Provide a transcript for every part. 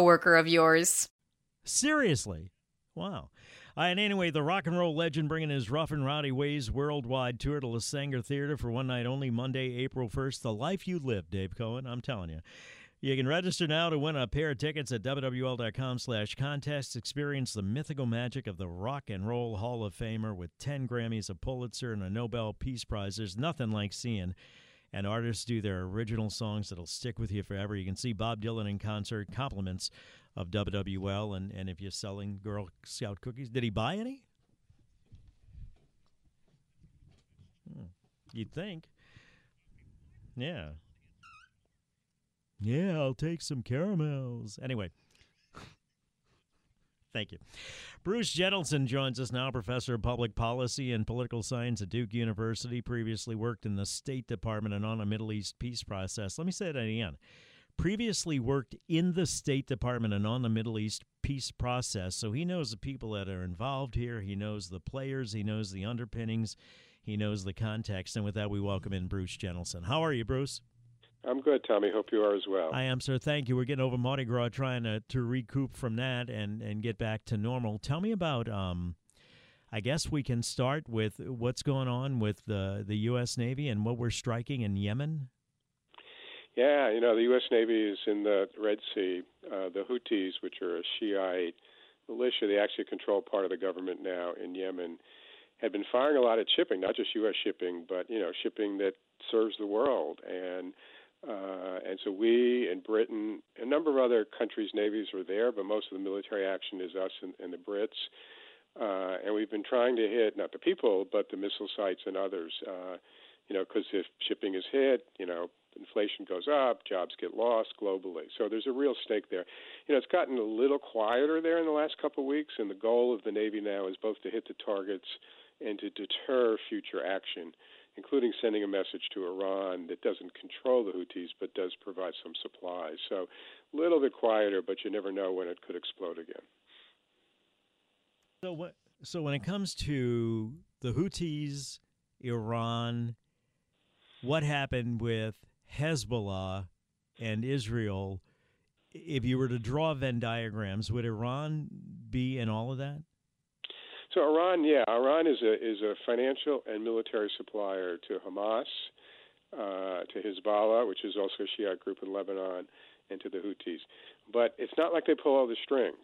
of yours. Seriously. Wow. Uh, and anyway, the rock and roll legend bringing his rough and rowdy ways worldwide tour to La Saenger Theater for one night only, Monday, April 1st. The life you live, Dave Cohen, I'm telling you. You can register now to win a pair of tickets at wwl.com slash contest. Experience the mythical magic of the Rock and Roll Hall of Famer with 10 Grammys, a Pulitzer, and a Nobel Peace Prize. There's nothing like seeing and artists do their original songs that'll stick with you forever. You can see Bob Dylan in concert, compliments of WWL, and, and if you're selling Girl Scout cookies, did he buy any? Hmm. You'd think. Yeah. Yeah, I'll take some caramels. Anyway. Thank you. Bruce Jentleson joins us now, professor of public policy and political science at Duke University. Previously worked in the State Department and on a Middle East peace process. Let me say that again. Previously worked in the State Department and on the Middle East peace process, so he knows the people that are involved here. He knows the players. He knows the underpinnings. He knows the context. And with that, we welcome in Bruce Jentleson. How are you, Bruce? I'm good, Tommy. Hope you are as well. I am, sir. Thank you. We're getting over Mardi Gras, trying to, to recoup from that and, and get back to normal. Tell me about. Um, I guess we can start with what's going on with the the U.S. Navy and what we're striking in Yemen. Yeah, you know the U.S. Navy is in the Red Sea. Uh, the Houthis, which are a Shiite militia, they actually control part of the government now in Yemen, had been firing a lot of shipping, not just U.S. shipping, but you know shipping that serves the world and uh, and so we and Britain, a number of other countries' navies are there, but most of the military action is us and, and the Brits. Uh, and we've been trying to hit not the people, but the missile sites and others. Uh, you know, because if shipping is hit, you know, inflation goes up, jobs get lost globally. So there's a real stake there. You know, it's gotten a little quieter there in the last couple of weeks, and the goal of the Navy now is both to hit the targets and to deter future action including sending a message to Iran that doesn't control the Houthis but does provide some supplies. So a little bit quieter, but you never know when it could explode again. So what? So when it comes to the Houthis, Iran, what happened with Hezbollah and Israel? If you were to draw Venn diagrams, would Iran be in all of that? So Iran, yeah, Iran is a is a financial and military supplier to Hamas, uh, to Hezbollah, which is also a Shiite group in Lebanon, and to the Houthis. But it's not like they pull all the strings.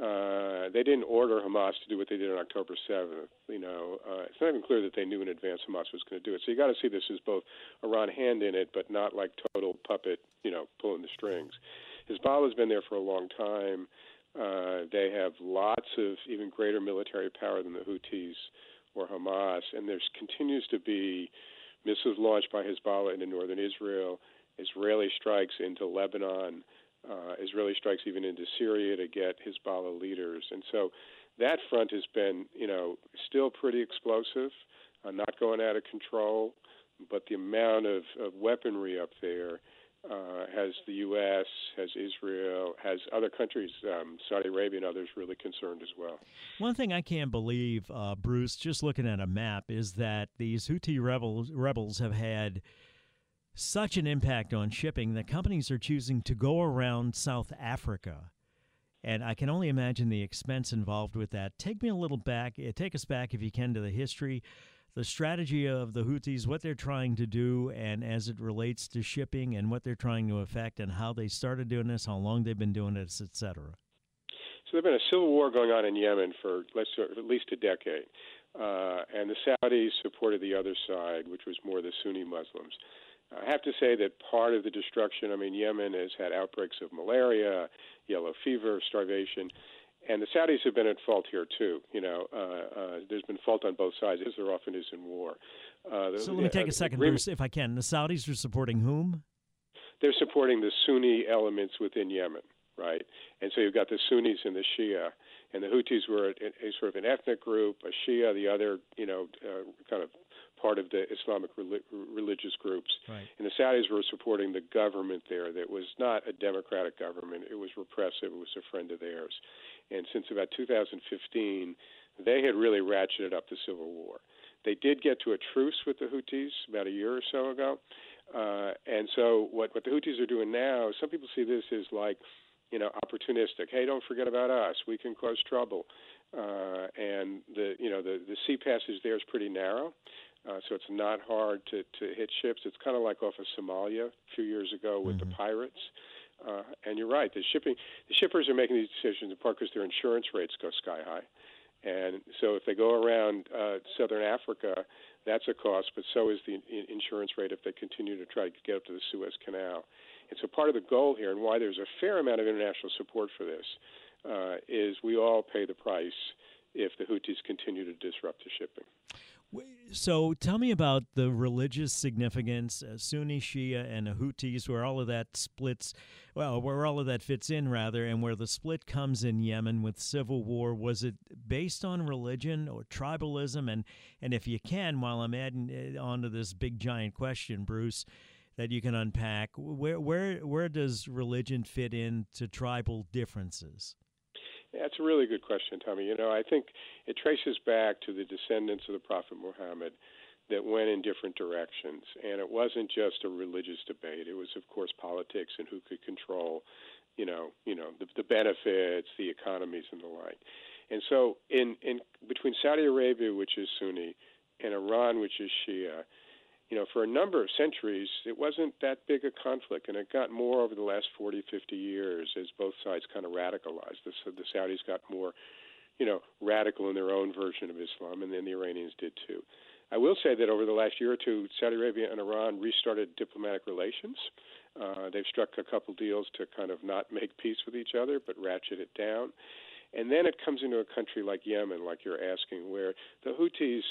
Uh, they didn't order Hamas to do what they did on October 7th. You know, uh, it's not even clear that they knew in advance Hamas was going to do it. So you got to see this as both Iran hand in it, but not like total puppet, you know, pulling the strings. Hezbollah's been there for a long time. Uh, they have lots of even greater military power than the Houthis or Hamas, and there continues to be missiles launched by Hezbollah into northern Israel, Israeli strikes into Lebanon, uh, Israeli strikes even into Syria to get Hezbollah leaders, and so that front has been, you know, still pretty explosive, uh, not going out of control, but the amount of, of weaponry up there uh, has the U.S., has Israel, has other countries, um, Saudi Arabia and others, really concerned as well. One thing I can't believe, uh, Bruce, just looking at a map, is that these Houthi rebels, rebels have had such an impact on shipping that companies are choosing to go around South Africa. And I can only imagine the expense involved with that. Take me a little back, eh, take us back, if you can, to the history the strategy of the Houthis, what they're trying to do, and as it relates to shipping and what they're trying to affect, and how they started doing this, how long they've been doing this, etc. So there's been a civil war going on in Yemen for let's at least a decade, uh, and the Saudis supported the other side, which was more the Sunni Muslims. I have to say that part of the destruction, I mean, Yemen has had outbreaks of malaria, yellow fever, starvation, and the Saudis have been at fault here too. You know, uh, uh, there's been fault on both sides, as there often is in war. Uh, so let me take a second, Bruce, if I can. The Saudis are supporting whom? They're supporting the Sunni elements within Yemen, right? And so you've got the Sunnis and the Shia, and the Houthis were a, a sort of an ethnic group, a Shia, the other, you know, uh, kind of part of the Islamic religious groups. Right. And the Saudis were supporting the government there that was not a democratic government. It was repressive. It was a friend of theirs. And since about 2015, they had really ratcheted up the civil war. They did get to a truce with the Houthis about a year or so ago. Uh, and so what, what the Houthis are doing now, some people see this as like, you know, opportunistic. Hey, don't forget about us. We can cause trouble. Uh, and the, you know, the, the sea passage there is pretty narrow. Uh, so it's not hard to, to hit ships. It's kind of like off of Somalia a few years ago with mm-hmm. the pirates. Uh, and you're right. The shipping, the shippers are making these decisions in part because their insurance rates go sky high, and so if they go around uh, southern Africa, that's a cost. But so is the insurance rate if they continue to try to get up to the Suez Canal. And so part of the goal here, and why there's a fair amount of international support for this, uh, is we all pay the price if the Houthis continue to disrupt the shipping. So tell me about the religious significance, uh, Sunni, Shia, and Houthis, where all of that splits, well, where all of that fits in, rather, and where the split comes in Yemen with civil war. Was it based on religion or tribalism? And, and if you can, while I'm adding uh, on to this big giant question, Bruce, that you can unpack, where, where, where does religion fit into tribal differences? That's a really good question, Tommy. You know, I think it traces back to the descendants of the Prophet Muhammad that went in different directions, and it wasn't just a religious debate. It was, of course, politics and who could control, you know, you know, the, the benefits, the economies, and the like. And so, in in between Saudi Arabia, which is Sunni, and Iran, which is Shia, you know, for a number of centuries, it wasn't that big a conflict, and it got more over the last 40, 50 years as both sides kind of radicalized. The, the Saudis got more, you know, radical in their own version of Islam, and then the Iranians did too. I will say that over the last year or two, Saudi Arabia and Iran restarted diplomatic relations. Uh, they've struck a couple deals to kind of not make peace with each other, but ratchet it down. And then it comes into a country like Yemen, like you're asking, where the Houthis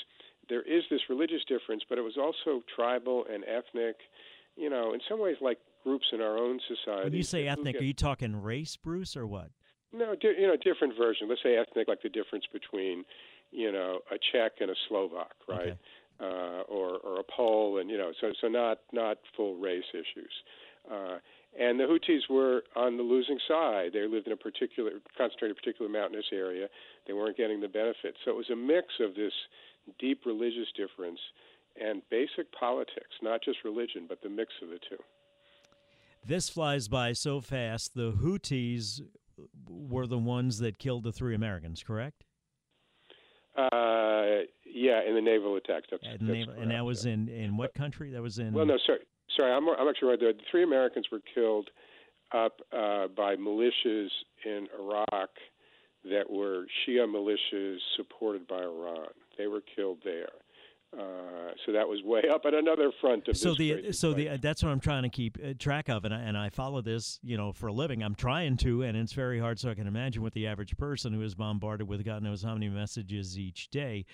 there is this religious difference, but it was also tribal and ethnic. You know, in some ways, like groups in our own society. When you say ethnic, are you talking race, Bruce, or what? No, di- you know, different version. Let's say ethnic, like the difference between, you know, a Czech and a Slovak, right? Okay. Uh, or or a Pole, and you know, so so not not full race issues. Uh, and the Houthis were on the losing side. They lived in a particular, concentrated, particular mountainous area. They weren't getting the benefits. So it was a mix of this deep religious difference and basic politics, not just religion, but the mix of the two. This flies by so fast. The Houthis were the ones that killed the three Americans, correct? Uh, yeah, in the naval attacks. That's, and, that's naval, and that was in, in what country? That was in. Well, no, sorry, sorry, I'm, I'm actually right there. The three Americans were killed up uh, by militias in Iraq that were Shia militias supported by Iran. They were killed there. Uh, so that was way up at another front of so the so the that's what I'm trying to keep uh, track of, and I, and I follow this you know for a living. I'm trying to, and it's very hard. So I can imagine what the average person who is bombarded with God knows how many messages each day.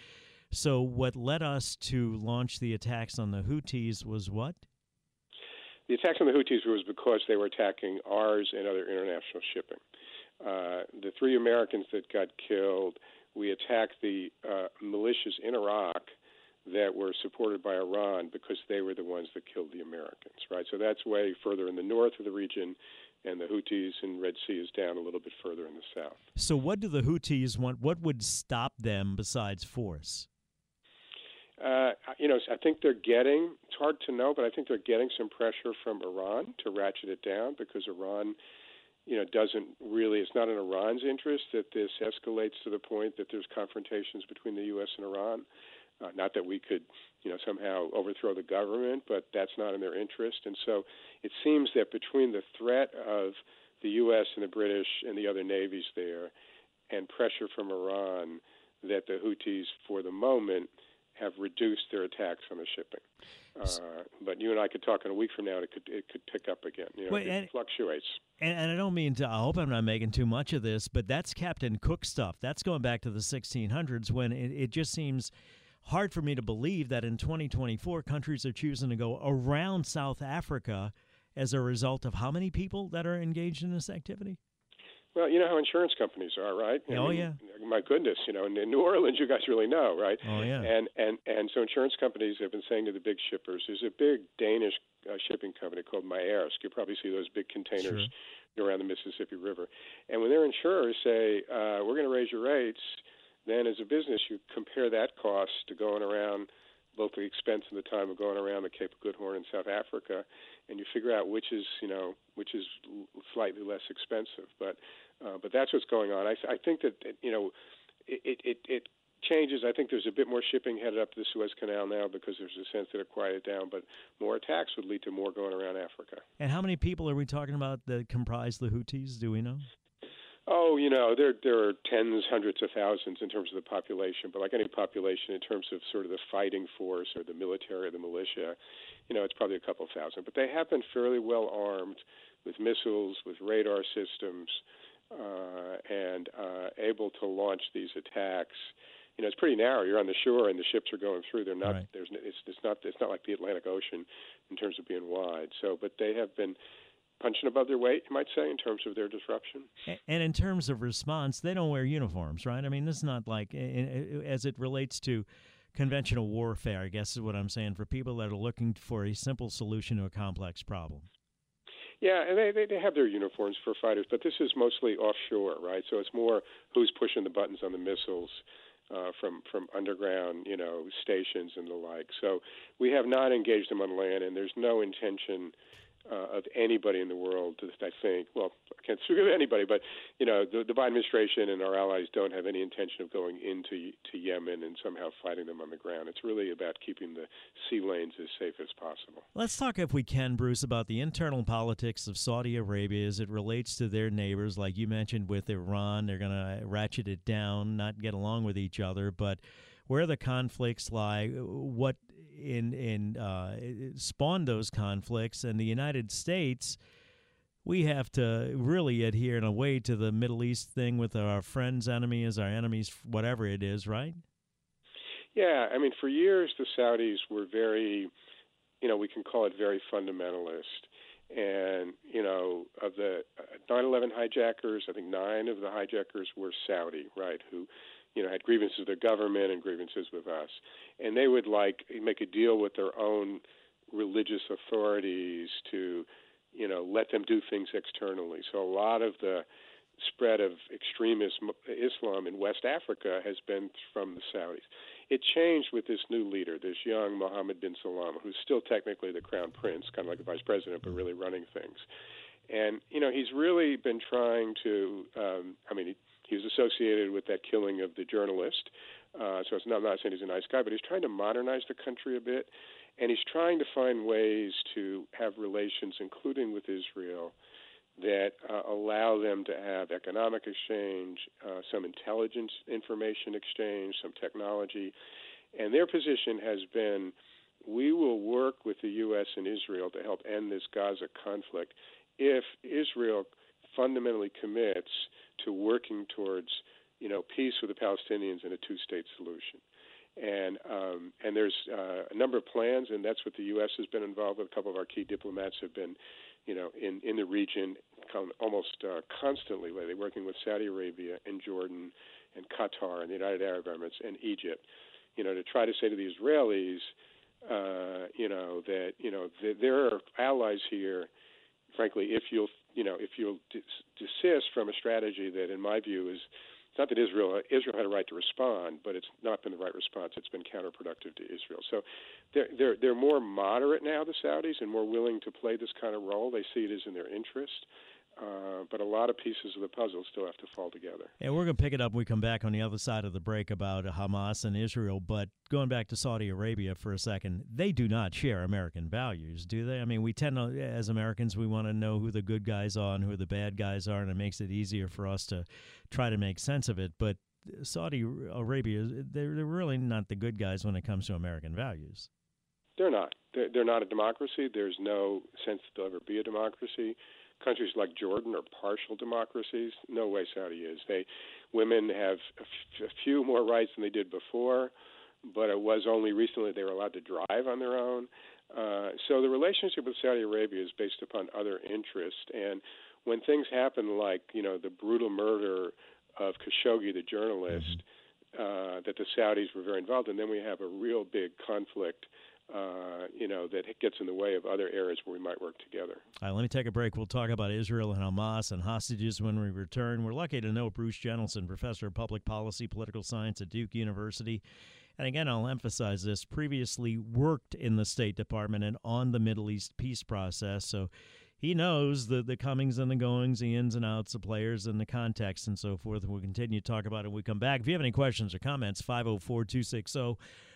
So what led us to launch the attacks on the Houthis was what? The attacks on the Houthis was because they were attacking ours and other international shipping. Uh, the three Americans that got killed we attacked the uh, militias in Iraq that were supported by Iran because they were the ones that killed the Americans, right? So that's way further in the north of the region, and the Houthis in Red Sea is down a little bit further in the south. So, what do the Houthis want? What would stop them besides force? Uh, you know, I think they're getting. It's hard to know, but I think they're getting some pressure from Iran to ratchet it down because Iran you know, doesn't really, it's not in Iran's interest that this escalates to the point that there's confrontations between the U.S. and Iran. Uh, not that we could, you know, somehow overthrow the government, but that's not in their interest. And so it seems that between the threat of the U.S. and the British and the other navies there, and pressure from Iran, that the Houthis, for the moment, have reduced their attacks on the shipping. Uh, but you and I could talk in a week from now, and it could it could pick up again. You know, Wait, it and- fluctuates. And, and I don't mean to, I hope I'm not making too much of this, but that's Captain Cook stuff. That's going back to the 1600s when it, it just seems hard for me to believe that in 2024 countries are choosing to go around South Africa as a result of how many people that are engaged in this activity? Well, you know how insurance companies are, right? I Oh, mean, yeah. My goodness, you know, in, in New Orleans, you guys really know, right? Oh, yeah. And and and so insurance companies have been saying to the big shippers, there's a big Danish uh, shipping company called Maersk. You probably see those big containers around the Mississippi River. And when their insurers say, uh, we're going to raise your rates, then as a business, you compare that cost to going around both the expense and the time of going around the Cape of Good Horn in South Africa, and you figure out which is, you know, which is slightly less expensive. But uh, but that's what's going on. I, I think that that, you know, it, it it changes. I think there's a bit more shipping headed up the Suez Canal now because there's a sense that it quieted down. But more attacks would lead to more going around Africa. And how many people are we talking about that comprise the Houthis? Do we know? Oh, you know, there there are tens, hundreds of thousands in terms of the population, but like any population, in terms of sort of the fighting force or the military or the militia, you know, it's probably a couple thousand. But they have been fairly well armed with missiles, with radar systems, uh, and uh, able to launch these attacks. You know, it's pretty narrow. You're on the shore, and the ships are going through. They're not. Right. There's. It's, it's not. It's not like the Atlantic Ocean in terms of being wide. So, but they have been punching above their weight, you might say, in terms of their disruption. And in terms of response, they don't wear uniforms, right? I mean, this is not like, as it relates to conventional warfare, I guess is what I'm saying, for people that are looking for a simple solution to a complex problem. Yeah, and they, they they have their uniforms for fighters, but this is mostly offshore, right? So it's more who's pushing the buttons on the missiles uh, from from underground, you know, stations and the like. So we have not engaged them on land, and there's no intention uh, of anybody in the world, to, I think. Well, I can't speak of anybody, but you know, the, the Biden administration and our allies don't have any intention of going into to Yemen and somehow fighting them on the ground. It's really about keeping the sea lanes as safe as possible. Let's talk, if we can, Bruce, about the internal politics of Saudi Arabia as it relates to their neighbors. Like you mentioned with Iran, they're going to ratchet it down, not get along with each other. But where the conflicts lie, what in in uh, spawned those conflicts, and the United States, we have to really adhere in a way to the Middle East thing with our friends' enemy as our enemies, whatever it is, right? Yeah, I mean, for years the Saudis were very, you know, we can call it very fundamentalist. And, you know, of the 9 11 hijackers, I think nine of the hijackers were Saudi, right, who, you know, had grievances with their government and grievances with us. And they would, like, make a deal with their own religious authorities to, you know, let them do things externally. So a lot of the spread of extremist Islam in West Africa has been from the Saudis. It changed with this new leader, this young Mohammed bin Salman, who's still technically the crown prince, kind of like the vice president, but really running things. And you know, he's really been trying to. Um, I mean, he, he was associated with that killing of the journalist. Uh, so it's not, I'm not saying he's a nice guy, but he's trying to modernize the country a bit, and he's trying to find ways to have relations, including with Israel, that uh, allow them to have economic exchange, uh, some intelligence information exchange, some technology. And their position has been we will work with the U.S. and Israel to help end this Gaza conflict if Israel fundamentally commits to working towards you know peace with the Palestinians and a two-state solution. And um, and there's uh, a number of plans, and that's what the U.S. has been involved with. A couple of our key diplomats have been, you know, in in the region almost uh, constantly lately, working with Saudi Arabia and Jordan and Qatar and the United Arab Emirates and Egypt, you know, to try to say to the Israelis, uh, you know, that you know th- there are allies here. Frankly, if you'll you know if you'll desist from a strategy that, in my view, is not that Israel Israel had a right to respond, but it's not been the right response. It's been counterproductive to Israel. So they're they're they're more moderate now, the Saudis, and more willing to play this kind of role. They see it as in their interest. Uh, but a lot of pieces of the puzzle still have to fall together. And we're going to pick it up when we come back on the other side of the break about Hamas and Israel. But going back to Saudi Arabia for a second, they do not share American values, do they? I mean, we tend to, as Americans, we want to know who the good guys are and who the bad guys are, and it makes it easier for us to try to make sense of it. But Saudi Arabia, they're, they're really not the good guys when it comes to American values. They're not. They're, they're not a democracy. There's no sense that they'll ever be a democracy countries like Jordan are partial democracies. No way Saudi is. They women have a, f- a few more rights than they did before, but it was only recently they were allowed to drive on their own. Uh, so the relationship with Saudi Arabia is based upon other interests, and when things happen like you know the brutal murder of Khashoggi, the journalist, uh, that the Saudis were very involved in, then we have a real big conflict uh, you know, that gets in the way of other areas where we might work together. All right, let me take a break. We'll talk about Israel and Hamas and hostages when we return. We're lucky to know Bruce Jentleson, professor of public policy, political science at Duke University. And again, I'll emphasize this previously worked in the State Department and on the Middle East peace process. So he knows the, the comings and the goings, the ins and outs, the players and the context and so forth. We'll continue to talk about it when we come back. If you have any questions or comments, 504 260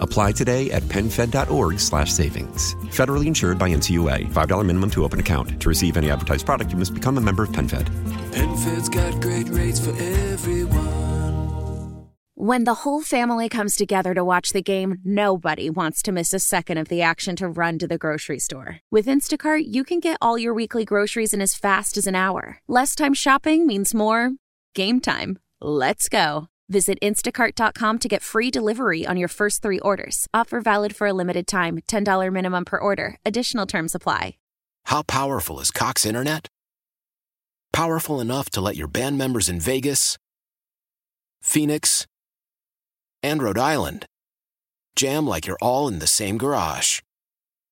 Apply today at PenFed.org slash savings. Federally insured by NCUA. $5 minimum to open account. To receive any advertised product, you must become a member of PenFed. PenFed's got great rates for everyone. When the whole family comes together to watch the game, nobody wants to miss a second of the action to run to the grocery store. With Instacart, you can get all your weekly groceries in as fast as an hour. Less time shopping means more game time. Let's go. Visit instacart.com to get free delivery on your first three orders. Offer valid for a limited time $10 minimum per order. Additional terms apply. How powerful is Cox Internet? Powerful enough to let your band members in Vegas, Phoenix, and Rhode Island jam like you're all in the same garage.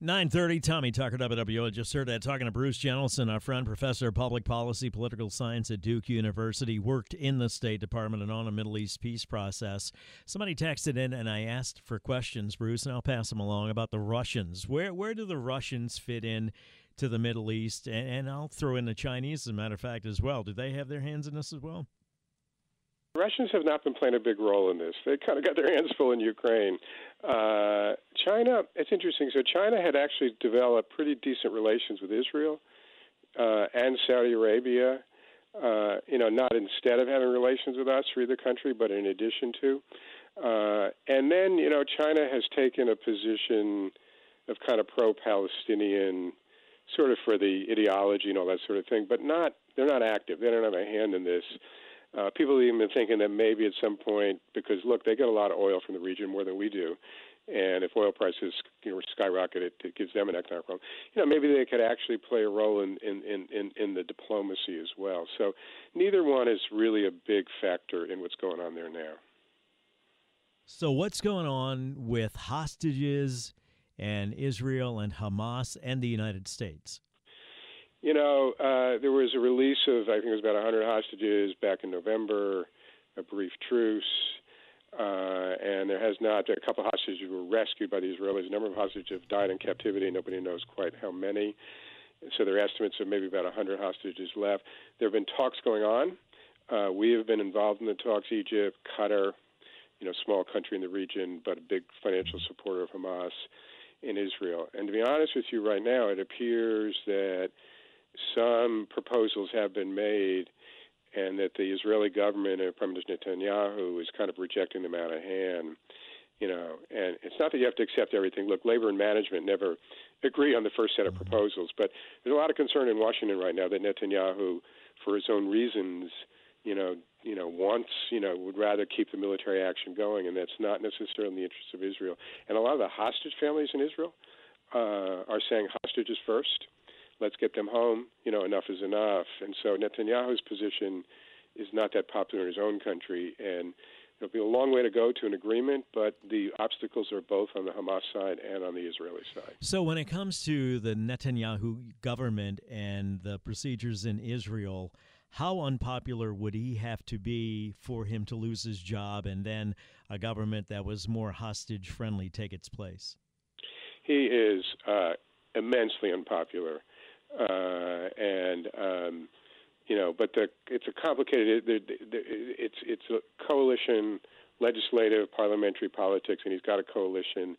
930, Tommy Tucker, WWO. Just heard that talking to Bruce Jentleson, our friend, professor of public policy, political science at Duke University, worked in the State Department and on a Middle East peace process. Somebody texted in and I asked for questions, Bruce, and I'll pass them along about the Russians. Where where do the Russians fit in to the Middle East? And, and I'll throw in the Chinese, as a matter of fact, as well. Do they have their hands in this as well? Russians have not been playing a big role in this. They kind of got their hands full in Ukraine. Uh, China, it's interesting. So China had actually developed pretty decent relations with Israel uh, and Saudi Arabia. Uh, you know, not instead of having relations with us or either country, but in addition to. Uh, and then, you know, China has taken a position of kind of pro-Palestinian, sort of for the ideology and all that sort of thing, but not. They're not active. They don't have a hand in this. Uh, people have even been thinking that maybe at some point, because look, they get a lot of oil from the region more than we do, and if oil prices you know skyrocket, it, it gives them an economic problem. You know, maybe they could actually play a role in in, in, in in the diplomacy as well. So neither one is really a big factor in what's going on there now. So, what's going on with hostages and Israel and Hamas and the United States? You know, uh, there was a release of I think it was about 100 hostages back in November, a brief truce, uh, and there has not. A couple of hostages were rescued by the Israelis. A number of hostages have died in captivity. Nobody knows quite how many. So there are estimates of maybe about 100 hostages left. There have been talks going on. Uh, we have been involved in the talks. Egypt, Qatar, you know, small country in the region, but a big financial supporter of Hamas in Israel. And to be honest with you, right now, it appears that some proposals have been made, and that the Israeli government and Prime Minister Netanyahu is kind of rejecting them out of hand. You know, and it's not that you have to accept everything. Look, labor and management never agree on the first set of Mm-hmm. proposals, but there's a lot of concern in Washington right now that Netanyahu, for his own reasons, you know, you know, wants, you know, would rather keep the military action going, and that's not necessarily in the interest of Israel. And a lot of the hostage families in Israel uh, are saying hostages first. Let's get them home. You know, enough is enough. And so Netanyahu's position is not that popular in his own country, and it'll be a long way to go to an agreement. But the obstacles are both on the Hamas side and on the Israeli side. So, when it comes to the Netanyahu government and the procedures in Israel, how unpopular would he have to be for him to lose his job and then a government that was more hostage friendly take its place? He is uh, immensely unpopular, uh, and um, you know, but the it's a complicated. The, the, it's it's a coalition, legislative, parliamentary politics, and he's got a coalition.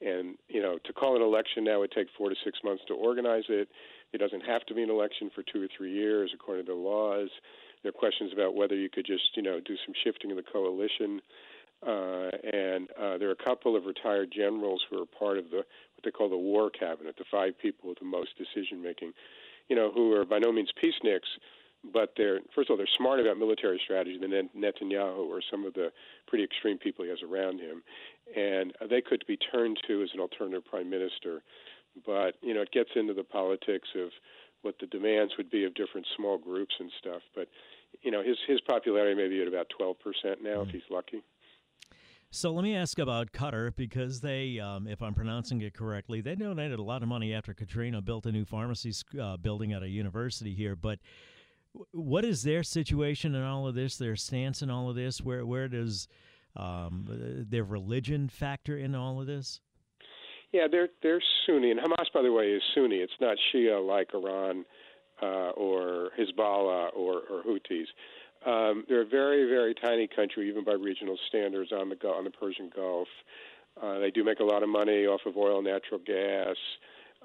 And you know, to call an election now would take four to six months to organize it. It doesn't have to be an election for two or three years, according to the laws. There are questions about whether you could just, you know, do some shifting of the coalition. Uh, and uh, there are a couple of retired generals who are part of the what they call the war cabinet, the five people with the most decision making, you know, who are by no means peaceniks, but they're first of all they're smart about military strategy than Netanyahu or some of the pretty extreme people he has around him, and uh, they could be turned to as an alternative prime minister. But you know, it gets into the politics of what the demands would be of different small groups and stuff. But you know, his his popularity may be at about twelve percent now if he's lucky. So let me ask about Qatar because they, um, if I'm pronouncing it correctly, they donated a lot of money after Katrina built a new pharmacy uh, building at a university here. But what is their situation in all of this? Their stance in all of this? Where where does um, their religion factor in all of this? Yeah, they're they're Sunni, and Hamas, by the way, is Sunni. It's not Shia like Iran uh, or Hezbollah or, or Houthis. Um, they're a very, very tiny country, even by regional standards, on the on the Persian Gulf. Uh, they do make a lot of money off of oil, and natural gas,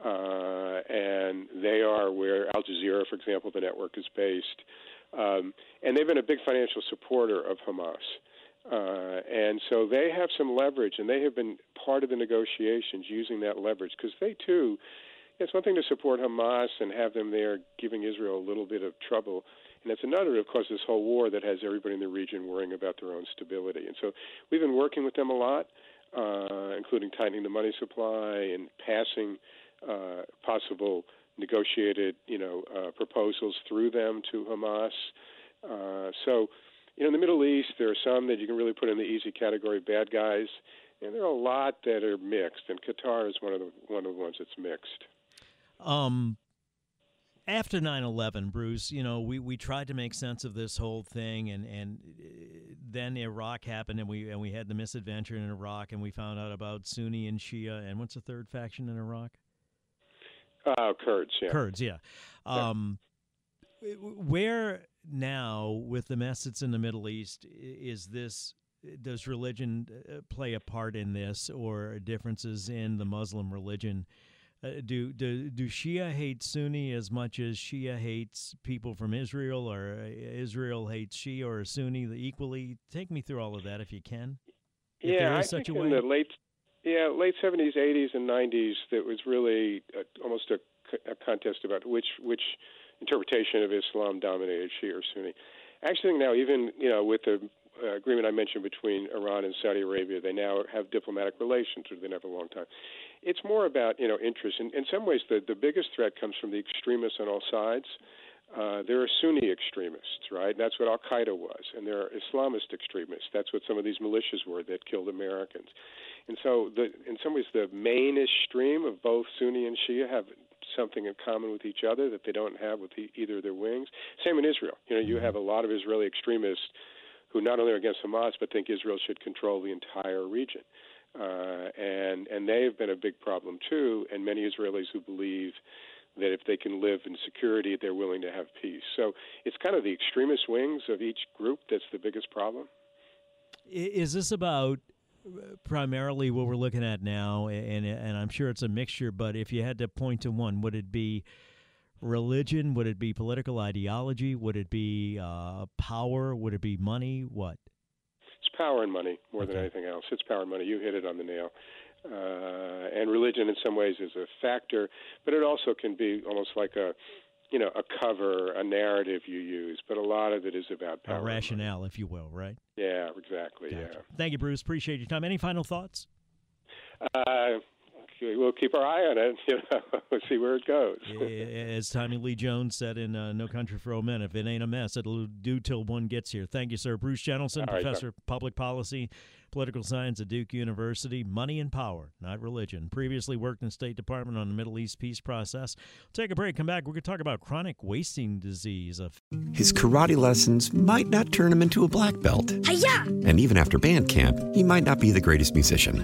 uh, and they are where Al Jazeera, for example, the network is based. Um, and they've been a big financial supporter of Hamas. Uh, and so they have some leverage, and they have been part of the negotiations using that leverage because they too. It's one thing to support Hamas and have them there giving Israel a little bit of trouble, and it's another, of course, this whole war that has everybody in the region worrying about their own stability. And so we've been working with them a lot, uh, including tightening the money supply and passing uh, possible negotiated, you know, uh, proposals through them to Hamas. Uh, so you know, in the Middle East, there are some that you can really put in the easy category, bad guys, and there are a lot that are mixed. And Qatar is one of the one of the ones that's mixed. Um, after 9-11, Bruce, you know, we, we tried to make sense of this whole thing, and and uh, then Iraq happened, and we and we had the misadventure in Iraq, and we found out about Sunni and Shia, and what's the third faction in Iraq? Uh, Kurds, yeah. Kurds, yeah. Um, where now with the mess that's in the Middle East is this does religion uh, play a part in this or differences in the Muslim religion uh, do, do do Shia hate Sunni as much as Shia hates people from Israel or uh, Israel hates Shia or Sunni equally? Take me through all of that if you can. If yeah there I such think a in the late yeah late 70s 80s and 90s that was really a, almost a, a contest about which which interpretation of Islam dominated Shia or Sunni. Actually now, even you know, with the uh, agreement I mentioned between Iran and Saudi Arabia, they now have diplomatic relations, which they have a long time. It's more about you know interest. In, in some ways, the the biggest threat comes from the extremists on all sides. Uh, there are Sunni extremists, right? That's what Al Qaeda was, and there are Islamist extremists. That's what some of these militias were that killed Americans. And so, the, in some ways, the mainish stream of both Sunni and Shia have something in common with each other that they don't have with e- either of their wings. Same in Israel. You know, you have a lot of Israeli extremists who not only are against Hamas but think Israel should control the entire region. Uh, and and they have been a big problem too. And many Israelis who believe that if they can live in security, they're willing to have peace. So it's kind of the extremist wings of each group that's the biggest problem. Is this about primarily what we're looking at now, and and I'm sure it's a mixture. But if you had to point to one, would it be religion? Would it be political ideology? Would it be uh, power? Would it be money? What? It's power and money more than anything else. It's power and money. You hit it on the nail. Uh, and religion, in some ways, is a factor, but it also can be almost like a you know, a cover, a narrative you use, but a lot of it is about power. A rationale, if you will, right? Yeah, exactly. Gotcha. Yeah. Thank you, Bruce. Appreciate your time. Any final thoughts? Uh, we'll keep our eye on it. You know, see where it goes. As Tommy Lee Jones said in uh, No Country for Old Men, if it ain't a mess, it'll do till one gets here. Thank you, sir. Bruce Jentleson, All right, professor of public policy, political science at Duke University. Money and power, not religion. Previously worked in State Department on the Middle East peace process. Take a break. Come back. We're going to talk about chronic wasting disease. Of His karate lessons might not turn him into a black belt. Hiya! And even after band camp, he might not be the greatest musician.